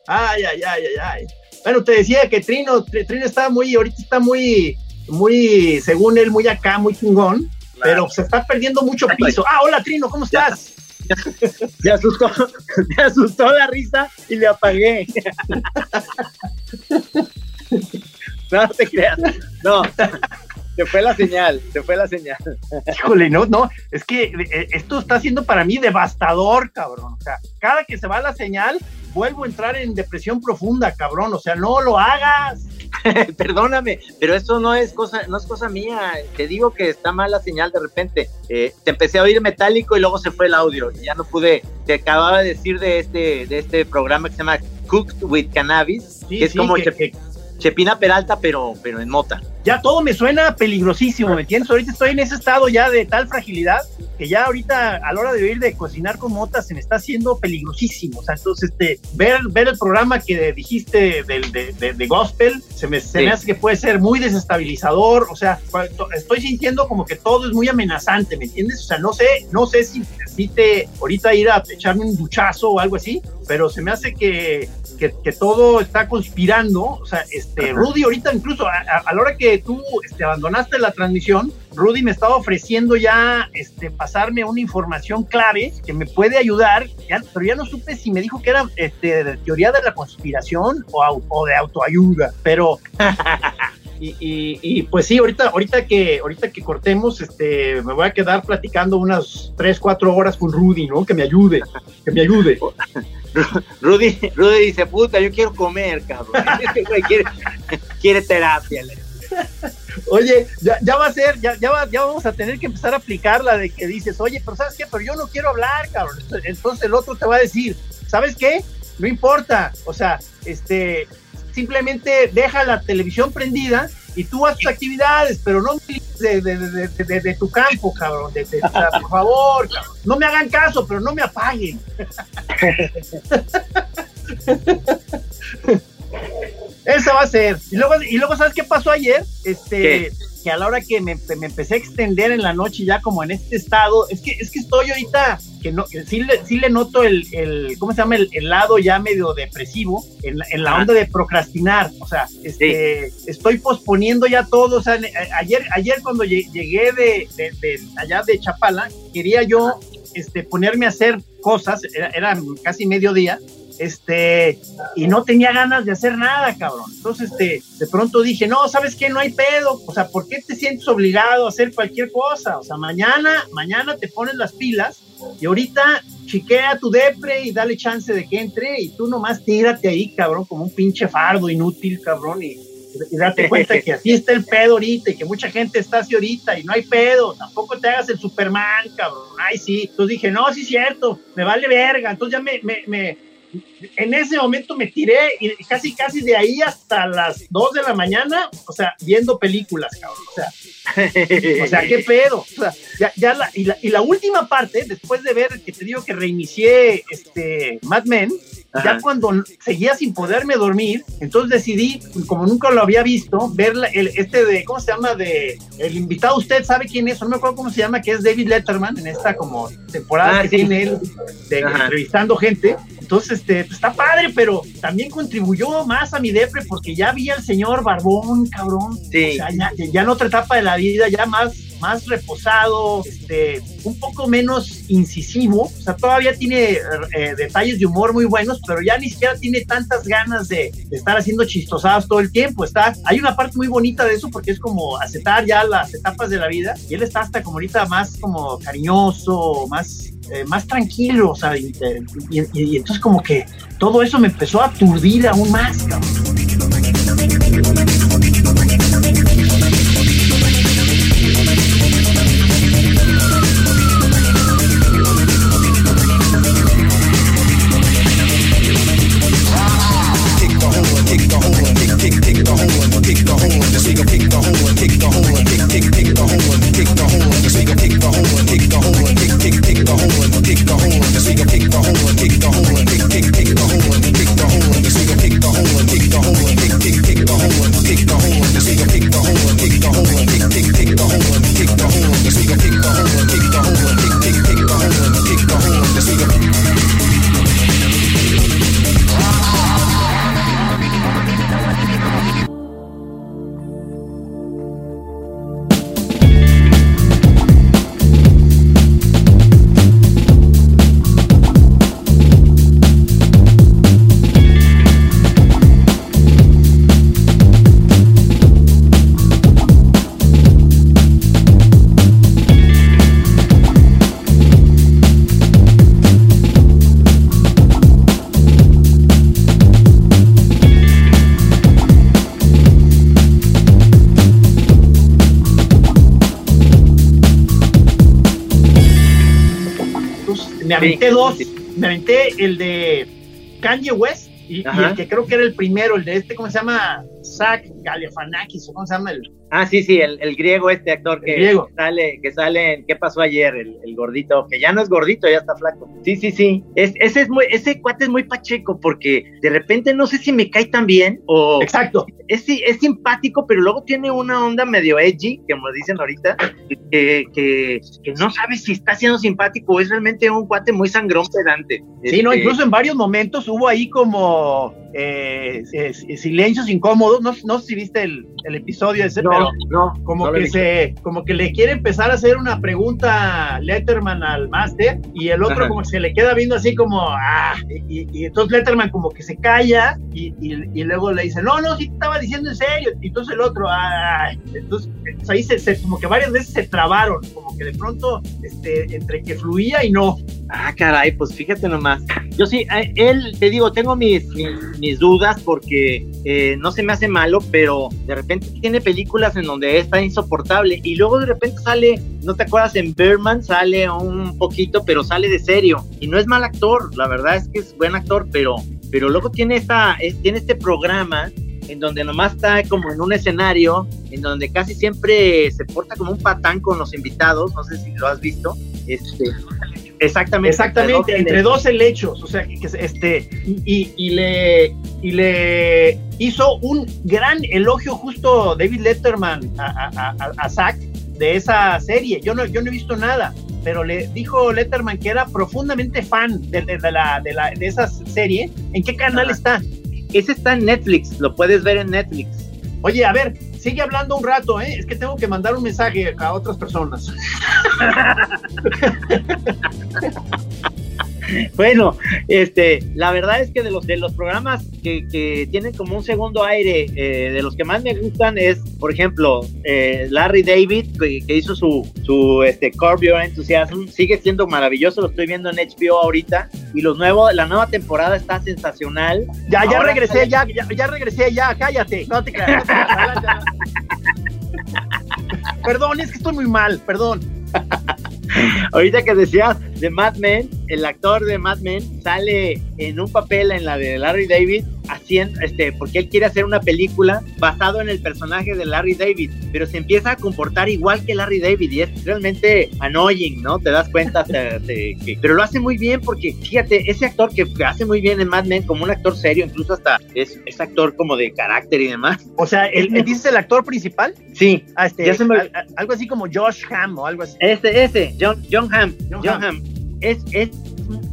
Ay, ay, ay, ay, ay. Bueno, te decía que Trino, Trino está muy, ahorita está muy, muy, según él, muy acá, muy chingón, pero se está perdiendo mucho piso. Ah, hola Trino, ¿cómo estás? Se asustó, se asustó la risa y le apagué. No te creas. No, se fue la señal, se fue la señal. Híjole, no, no, es que eh, esto está siendo para mí devastador, cabrón. O sea, cada que se va la señal, vuelvo a entrar en depresión profunda, cabrón. O sea, no lo hagas. Perdóname, pero eso no es cosa, no es cosa mía. Te digo que está mal la señal de repente. Eh, te empecé a oír metálico y luego se fue el audio y ya no pude. Te acababa de decir de este, de este programa que se llama Cooked with Cannabis, que es como que, Chepina Peralta, pero, pero en mota. Ya todo me suena peligrosísimo, ¿me entiendes? Ahorita estoy en ese estado ya de tal fragilidad que ya ahorita a la hora de oír de cocinar con motas se me está haciendo peligrosísimo. O sea, entonces este, ver, ver el programa que dijiste del, de, de, gospel se, me, se me hace que puede ser muy desestabilizador. O sea, estoy sintiendo como que todo es muy amenazante, ¿me entiendes? O sea, no sé, no sé si necesite ahorita ir a echarme un duchazo o algo así, pero se me hace que que, todo está conspirando. O sea, este, Rudy ahorita incluso a, la hora que tú este, abandonaste la transmisión, Rudy me estaba ofreciendo ya este, pasarme una información clave que me puede ayudar, pero ya no supe si me dijo que era este, teoría de la conspiración o, de autoayuda, pero... Y, y, pues sí, ahorita, ahorita que, ahorita que cortemos, este, me voy a quedar platicando unas 3, 4 horas con Rudy, ¿no? Que me ayude, que me ayude. Rudy, Rudy dice, puta, yo quiero comer, cabrón. Este quiere, quiere terapia. Oye, ya, ya, va a ser, ya, ya, ya vamos a tener que empezar a aplicar la de que dices, oye, pero ¿sabes qué? Pero yo no quiero hablar, cabrón. Entonces el otro te va a decir, ¿sabes qué? No importa. O sea, este, simplemente deja la televisión prendida y tú haz tus actividades, pero no de, de, de, tu campo, cabrón. por favor, no me hagan caso, pero no me apaguen. Esa va a ser. Y luego, y luego ¿sabes qué pasó ayer? Este, que a la hora que me, empecé a extender en la noche ya como en este estado, es que, es que estoy ahorita, que no, sí, le, sí le noto el, el, ¿cómo se llama? El, lado ya medio depresivo, en, en la onda de procrastinar, o sea, este, estoy posponiendo ya todo, o sea, ayer, ayer cuando llegué de, de, allá de Chapala, quería yo este, ponerme a hacer cosas, era, era casi mediodía, este, y no tenía ganas de hacer nada, cabrón. Entonces, este, de pronto dije, no, ¿sabes qué? No hay pedo. O sea, ¿por qué te sientes obligado a hacer cualquier cosa? O sea, mañana, mañana te pones las pilas y ahorita chiquea tu depre y dale chance de que entre y tú nomás tírate ahí, cabrón, como un pinche fardo inútil, cabrón, y, date cuenta que así está el pedo ahorita y que mucha gente está así ahorita y no hay pedo, tampoco te hagas el Superman, cabrón, ay sí. Entonces dije, no, sí es cierto, me vale verga. Entonces ya me, me, me en ese momento me tiré y casi, casi de ahí hasta las 2 de la mañana, o sea, viendo películas, cabrón. O sea, o sea qué pedo. O sea, ya, ya la, y, la, y la última parte, después de ver que te digo que reinicié este Mad Men, ya cuando seguía sin poderme dormir, entonces decidí, como nunca lo había visto, ver el, este de, ¿cómo se llama? De, el invitado, usted sabe quién es, no me acuerdo cómo se llama, que es David Letterman, en esta como temporada ah, que tiene él, de, entrevistando gente. Entonces, este, pues, está padre, pero también contribuyó más a mi depre porque ya vi al señor Barbón, cabrón. Sí. O sea, ya, ya en otra etapa de la vida, ya más más reposado, este, un poco menos incisivo, o sea, todavía tiene eh, detalles de humor muy buenos, pero ya ni siquiera tiene tantas ganas de, estar haciendo chistosadas todo el tiempo. Está, hay una parte muy bonita de eso porque es como aceptar ya las etapas de la vida y él está hasta como ahorita más como cariñoso, más eh, más tranquilo, o sea, y, y, entonces como que todo eso me empezó a aturdir aún más, cabrón. Me aventé dos. Me aventé el de Kanye West y, y el que creo que era el primero, el de este, ¿cómo se llama? Zach Galifianakis, ¿cómo se llama? El, Ah, sí, sí, el, el griego, este actor que sale, que sale en ¿Qué pasó ayer? El, el, gordito, que ya no es gordito, ya está flaco. Sí, sí, sí. Es, ese es muy, ese cuate es muy pacheco porque de repente no sé si me cae tan bien o. Exacto. Es, es simpático, pero luego tiene una onda medio edgy, como dicen ahorita, que, que, que no sabes si está siendo simpático o es realmente un cuate muy sangrón pedante. Sí, no, este incluso en varios momentos hubo ahí como eh, eh, silencios incómodos. No, no sé si viste el, el episodio ese, no, pero no, como no que se, como que le quiere empezar a hacer una pregunta Letterman al máster y el otro Ajá. como que se le queda viendo así como ah, y, y entonces Letterman como que se calla y, y, y luego le dice no, no, sí te estaba diciendo en serio. Y entonces el otro, ah, entonces pues ahí se, se, como que varias veces se trabaron, como que de pronto este, entre que fluía y no. Ah, caray, pues fíjate nomás. Yo sí, eh, él, te digo, tengo mis, mis, mis dudas porque eh, no se me hace malo, pero de repente tiene películas en donde está insoportable y luego de repente sale, no te acuerdas, en Birdman sale un poquito, pero sale de serio y no es mal actor, la verdad es que es buen actor, pero, pero luego tiene, esta, es, tiene este programa en donde nomás está como en un escenario, en donde casi siempre se porta como un patán con los invitados, no sé si lo has visto. Este, exactamente. Exactamente, entre dos helechos, o sea, que, este, y, y, le, y le hizo un gran elogio justo David Letterman a, a, a, a Zach de esa serie. Yo no, yo no he visto nada, pero le dijo Letterman que era profundamente fan de, de, de la, de, la, de esa serie. ¿En qué canal Ajá. está? Ese está en Netflix, lo puedes ver en Netflix. Oye, a ver, sigue hablando un rato, ¿eh? Es que tengo que mandar un mensaje a otras personas. bueno, este, la verdad es que de los de los programas que, que tienen como un segundo aire, eh, de los que más me gustan es, por ejemplo, eh, Larry David, que, que, hizo su, su este, Curb Your Enthusiasm, sigue siendo maravilloso, lo estoy viendo en HBO ahorita, y los nuevos, la nueva temporada está sensacional. Ya, ya Ahora regresé, ya, ya, ya, regresé, ya, cállate, no te creas. No te perdón, es que estoy muy mal, perdón. Ahorita que decías de Mad Men, el actor de Mad Men sale en un papel en la de Larry David haciendo, este, porque él quiere hacer una película basado en el personaje de Larry David, pero se empieza a comportar igual que Larry David y es realmente annoying, ¿no? Te das cuenta, te, te, que, pero lo hace muy bien porque, fíjate, ese actor que hace muy bien en Mad Men como un actor serio, incluso hasta es, es actor como de carácter y demás. O sea, ¿el, ¿el dices el actor principal? Sí. Ah, este, me... algo así como Josh Hamm o algo así. Este, ese, John, John Hamm. John, John Hamm. Es, es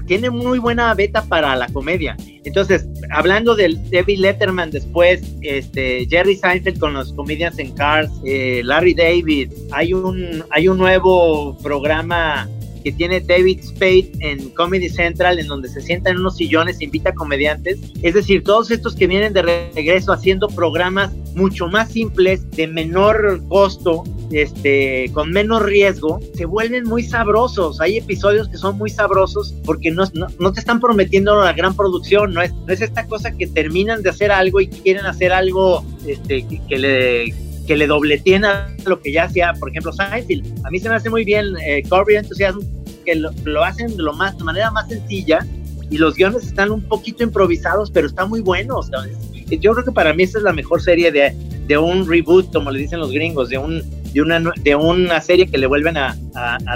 tiene muy buena beta para la comedia. Entonces, hablando del David Letterman después, este, Jerry Seinfeld con los comedians en Cars, eh, Larry David, hay un, hay un nuevo programa tiene David Spade en Comedy Central, en donde se sienta en unos sillones, invita a comediantes. Es decir, todos estos que vienen de regreso haciendo programas mucho más simples, de menor costo, este, con menos riesgo, se vuelven muy sabrosos. Hay episodios que son muy sabrosos porque no, no, no te están prometiendo la gran producción, no es, no es, esta cosa que terminan de hacer algo y quieren hacer algo este, que, que le que le dobleteen a lo que ya hacía, por ejemplo, Seinfeld. A mí se me hace muy bien eh, Corby Enthusiasm, que lo, hacen de, lo más, manera más sencilla y los guiones están un poquito improvisados, pero están muy buenos. ¿sabes? Yo creo que para mí esa es la mejor serie de, de un reboot, como le dicen los gringos, de, un, de, una, de una serie que le vuelven a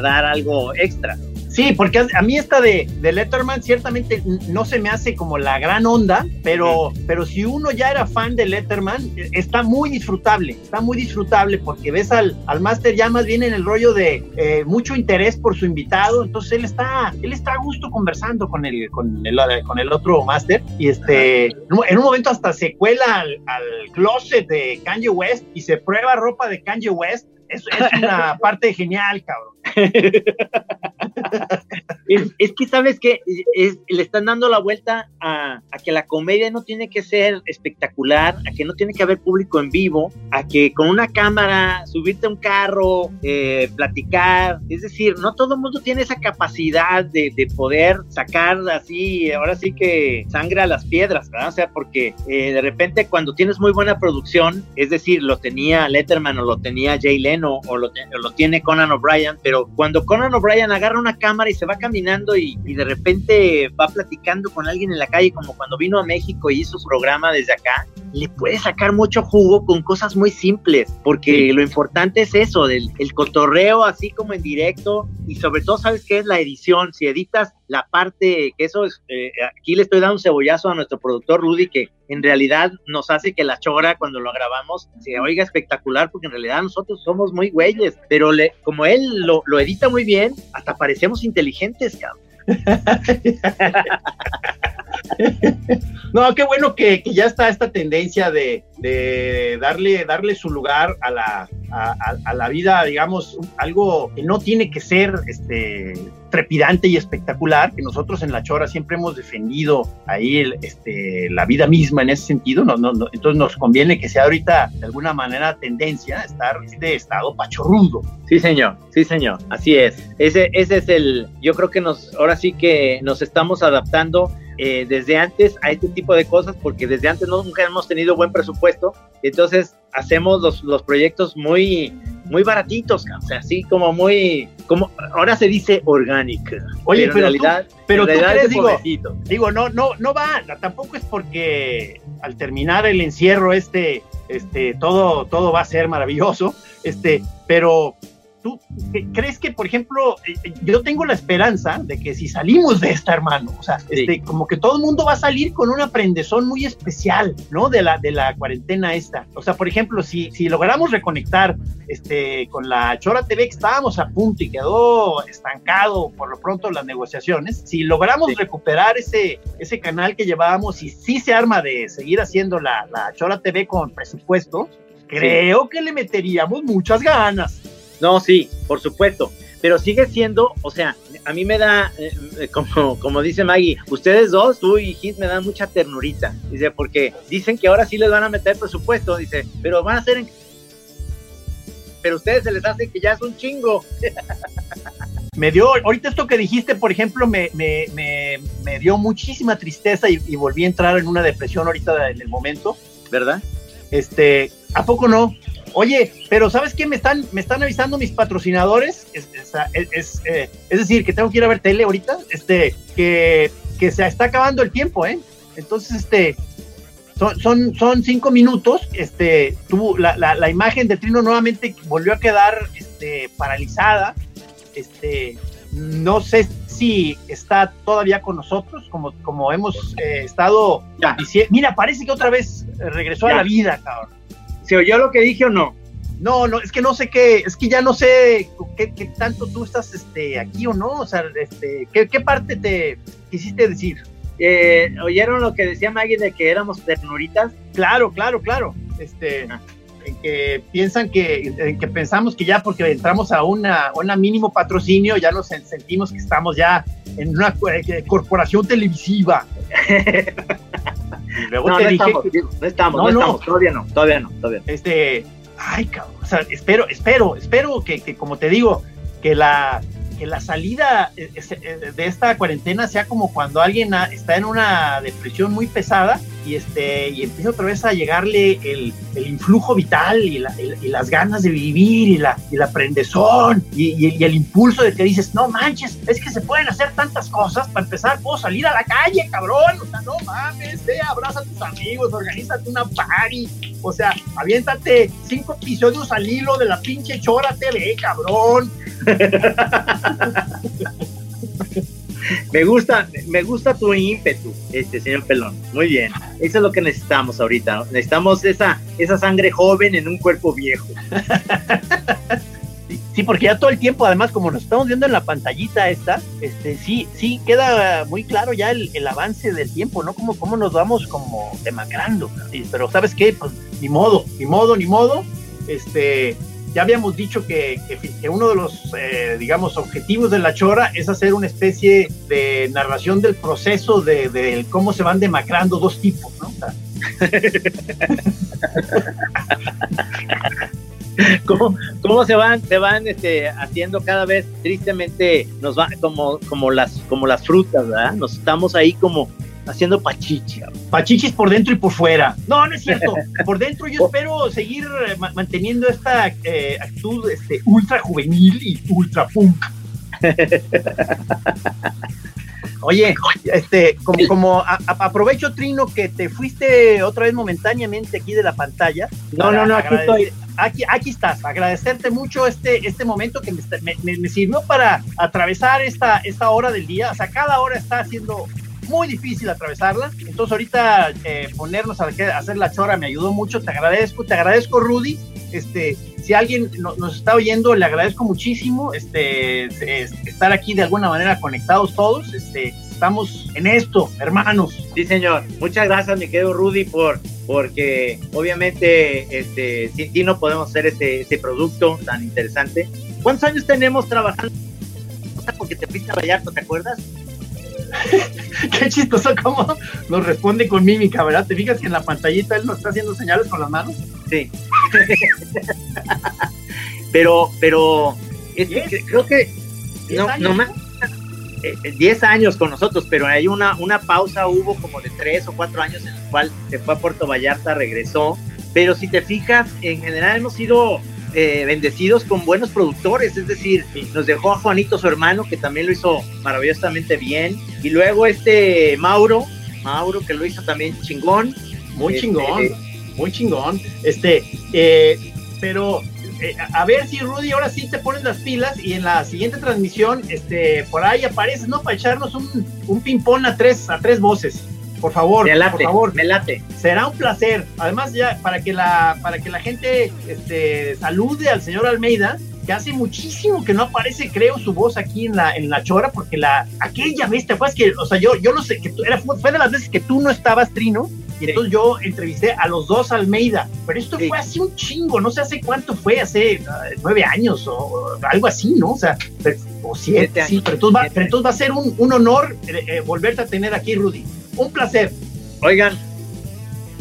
dar algo extra. Sí, porque a mí esta de, de, Letterman ciertamente no se me hace como la gran onda, pero, pero si uno ya era fan de Letterman, está muy disfrutable, está muy disfrutable porque ves al, al máster ya más bien en el rollo de eh, mucho interés por su invitado, entonces él está, él está a gusto conversando con el, con el, con el otro máster y este, en un momento hasta se cuela al, al closet de Kanye West y se prueba ropa de Kanye West es, es, una parte genial, cabrón. es, que sabes que le están dando la vuelta a, que la comedia no tiene que ser espectacular, a que no tiene que haber público en vivo, a que con una cámara, subirte a un carro, eh, platicar, es decir, no todo el mundo tiene esa capacidad de, de, poder sacar así, ahora sí que sangre a las piedras, ¿verdad? O sea, porque eh, de repente cuando tienes muy buena producción, es decir, lo tenía Letterman o lo tenía Jay Leno o lo, o lo tiene Conan O'Brien, pero cuando Conan O'Brien agarra una cámara y se va caminando y, y, de repente va platicando con alguien en la calle, como cuando vino a México y hizo su programa desde acá, le puede sacar mucho jugo con cosas muy simples, porque lo importante es eso, del el cotorreo así como en directo y sobre todo, ¿sabes qué es la edición? Si editas la parte, que eso es, eh, aquí le estoy dando un cebollazo a nuestro productor Rudy, que en realidad nos hace que la chora cuando lo grabamos se oiga espectacular, porque en realidad nosotros somos muy güeyes, pero le, como él lo, lo edita muy bien, hasta parecemos inteligentes, cabrón. no, qué bueno que, ya está esta tendencia de, darle, darle su lugar a la, a, la vida, digamos, algo que no tiene que ser este, trepidante y espectacular, que nosotros en La Chora siempre hemos defendido ahí este, la vida misma en ese sentido, no, no, entonces nos conviene que sea ahorita de alguna manera tendencia estar en este estado pachorrudo. Sí, señor, sí, señor, así es. Ese, ese es el, yo creo que nos, ahora sí que nos estamos adaptando eh, desde antes a este tipo de cosas, porque desde antes no, nunca hemos tenido buen presupuesto, entonces hacemos los, los proyectos muy, muy baratitos, o sea, así como muy, como ahora se dice orgánica. Oye, pero, en realidad, pero tú crees, digo, digo, no, no, no va, tampoco es porque al terminar el encierro este, este, todo, todo va a ser maravilloso, este, pero ¿Tú crees que, por ejemplo, eh, eh, yo tengo la esperanza de que si salimos de esta, hermano, o sea, este, como que todo el mundo va a salir con un aprendezón muy especial, ¿no? De la, de la cuarentena esta. O sea, por ejemplo, si, si logramos reconectar este, con la Chora TV que estábamos a punto y quedó estancado por lo pronto las negociaciones, si logramos recuperar ese, ese canal que llevábamos y si se arma de seguir haciendo la, la Chora TV con presupuesto, creo que le meteríamos muchas ganas. No, sí, por supuesto, pero sigue siendo, o sea, a mí me da, eh, como, como dice Maggie, ustedes dos, tú y Hit, me dan mucha ternurita, dice, porque dicen que ahora sí les van a meter presupuesto, dice, pero van a hacer en... Pero ustedes se les hace que ya es un chingo. me dio, ahorita esto que dijiste, por ejemplo, me, me, me, dio muchísima tristeza y, y, volví a entrar en una depresión ahorita en el momento. ¿Verdad? Este, ¿a poco no? Oye, pero ¿sabes qué? Me están, me están avisando mis patrocinadores. Es, es, eh, decir, que tengo que ir a ver tele ahorita. Este, que, que se está acabando el tiempo, ¿eh? Entonces, este, son, son, son cinco minutos. Este, tuvo la, la, imagen de Trino nuevamente volvió a quedar este, paralizada. Este, no sé si está todavía con nosotros, como, como hemos eh, estado diciendo. Mira, parece que otra vez regresó a la vida, cabrón. ¿Se oyó lo que dije o no? No, no, es que no sé qué, es que ya no sé qué, tanto tú estás este, aquí o no, o sea, este, ¿qué, parte te quisiste decir? Eh, ¿Oyeron lo que decía Maggie de que éramos ternuritas? Claro, claro, claro. Este, ah. en que piensan que, en que pensamos que ya porque entramos a una, una mínimo patrocinio, ya nos sentimos que estamos ya en una eh, corporación televisiva. luego no, te no dije estamos, no estamos, no, estamos, todavía no, todavía no, todavía no. Este, ay, cabrón, o sea, espero, espero, espero que, que como te digo, que la, que la salida eh, eh, de esta cuarentena sea como cuando alguien está en una depresión muy pesada y, este, y empieza otra vez a llegarle el, el influjo vital y, y, las ganas de vivir y la, y la prendezón y, el impulso de que dices, no manches, es que se pueden hacer tantas cosas, para empezar puedo salir a la calle, cabrón, o sea, no mames, ve, abraza a tus amigos, organízate una party, o sea, aviéntate cinco episodios al hilo de la pinche Chora TV, cabrón. me gusta, me gusta tu ímpetu, este señor Pelón. Muy bien. Eso es lo que necesitamos ahorita. Necesitamos esa, esa sangre joven en un cuerpo viejo. Sí, porque ya todo el tiempo, además, como nos estamos viendo en la pantallita esta, este, sí, sí queda muy claro ya el, avance del tiempo, ¿no? Como, cómo nos vamos como demacrando. pero ¿sabes qué? Pues ni modo, ni modo, ni modo. Este, ya habíamos dicho que, uno de los, eh, digamos, objetivos de la chora es hacer una especie de narración del proceso de, cómo se van demacrando dos tipos, ¿no? ¿Cómo, ¿Cómo, se van, se van este, haciendo cada vez tristemente, nos va como, como, las, como las frutas, ¿verdad? Nos estamos ahí como haciendo pachichi. Pachichis por dentro y por fuera. No, no es cierto. Por dentro yo espero seguir eh, manteniendo esta eh, actitud este, ultra juvenil y ultra punk. Oye, este, como, como aprovecho, Trino, que te fuiste otra vez momentáneamente aquí de la pantalla. No, no, no, aquí estoy. Aquí, aquí estás. Agradecerte mucho este, este momento que me, me, sirvió para atravesar esta, esta hora del día. O sea, cada hora está haciendo muy difícil atravesarla. Entonces ahorita eh, ponernos a hacer la chora me ayudó mucho. Te agradezco, te agradezco Rudy. Este, si alguien nos está oyendo, le agradezco muchísimo este, estar aquí de alguna manera conectados todos. Este, estamos en esto, hermanos. Sí, señor. Muchas gracias, mi querido Rudy, por porque obviamente este, sin ti no podemos hacer este, este producto tan interesante. ¿Cuántos años tenemos trabajando? Porque te fuiste a Vallarta, ¿te acuerdas? Qué chistoso cómo nos responde con mímica, ¿verdad? ¿Te fijas que en la pantallita él nos está haciendo señales con las manos? Sí. pero, pero, creo que no, no más. 10 años con nosotros, pero hay una, una pausa, hubo como de 3 o 4 años en el cual se fue a Puerto Vallarta, regresó, pero si te fijas, en general hemos sido eh, bendecidos con buenos productores, es decir, nos dejó a Juanito su hermano, que también lo hizo maravillosamente bien, y luego este Mauro, Mauro que lo hizo también chingón. Muy este, chingón, muy chingón. Este, eh, pero eh, a ver si Rudy ahora sí te pones las pilas y en la siguiente transmisión, este, por ahí apareces, ¿no? Para echarnos un, un ping-pong a tres, a tres voces. Por favor, por favor. Me late. Será un placer. Además, ya para que la, para que la gente este, salude al señor Almeida, que hace muchísimo que no aparece, creo, su voz aquí en la, en la chora, porque la, aquella vez, te acuerdas que, o sea, yo, yo no sé, que era, fue de las veces que tú no estabas, Trino, y entonces yo entrevisté a los dos Almeida, pero esto fue hace un chingo, no sé hace cuánto fue, hace ah, nueve años o, algo así, ¿no? O sea, o siete, sí, pero entonces, va, pero entonces va a ser un, un honor eh, eh, volverte a tener aquí, Rudy un placer. Oigan,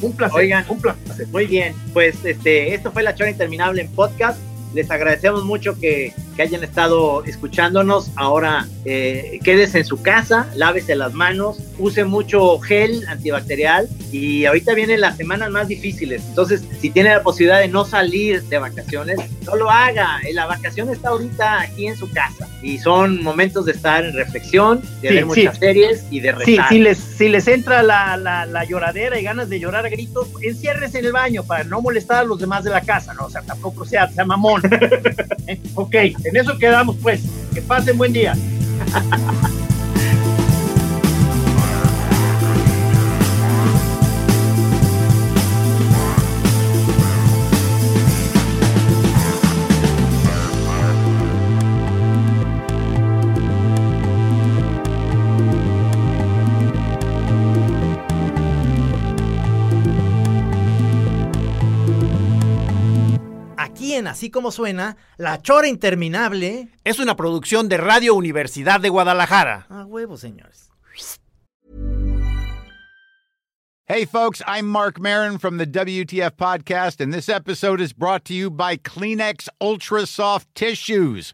un placer. Oigan, un placer. Muy bien, pues este, esto fue La Chora Interminable en podcast. Les agradecemos mucho que, que hayan estado escuchándonos. Ahora eh, quédese en su casa, lávese las manos, use mucho gel antibacterial y ahorita vienen las semanas más difíciles. Entonces, si tiene la posibilidad de no salir de vacaciones, no lo haga. La vacación está ahorita aquí en su casa y son momentos de estar en reflexión, de ver muchas series y de rezar. Sí, si les, si les entra la, la, lloradera y ganas de llorar a gritos, enciérrese en el baño para no molestar a los demás de la casa, ¿no? O sea, tampoco sea, sea mamón. ok, en eso quedamos pues. Que pasen buen día. Así como suena, La Chora Interminable es una producción de Radio Universidad de Guadalajara. A huevo, señores. Hey, folks, I'm Mark Marin from the WTF Podcast, and this episode is brought to you by Kleenex Ultra Soft Tissues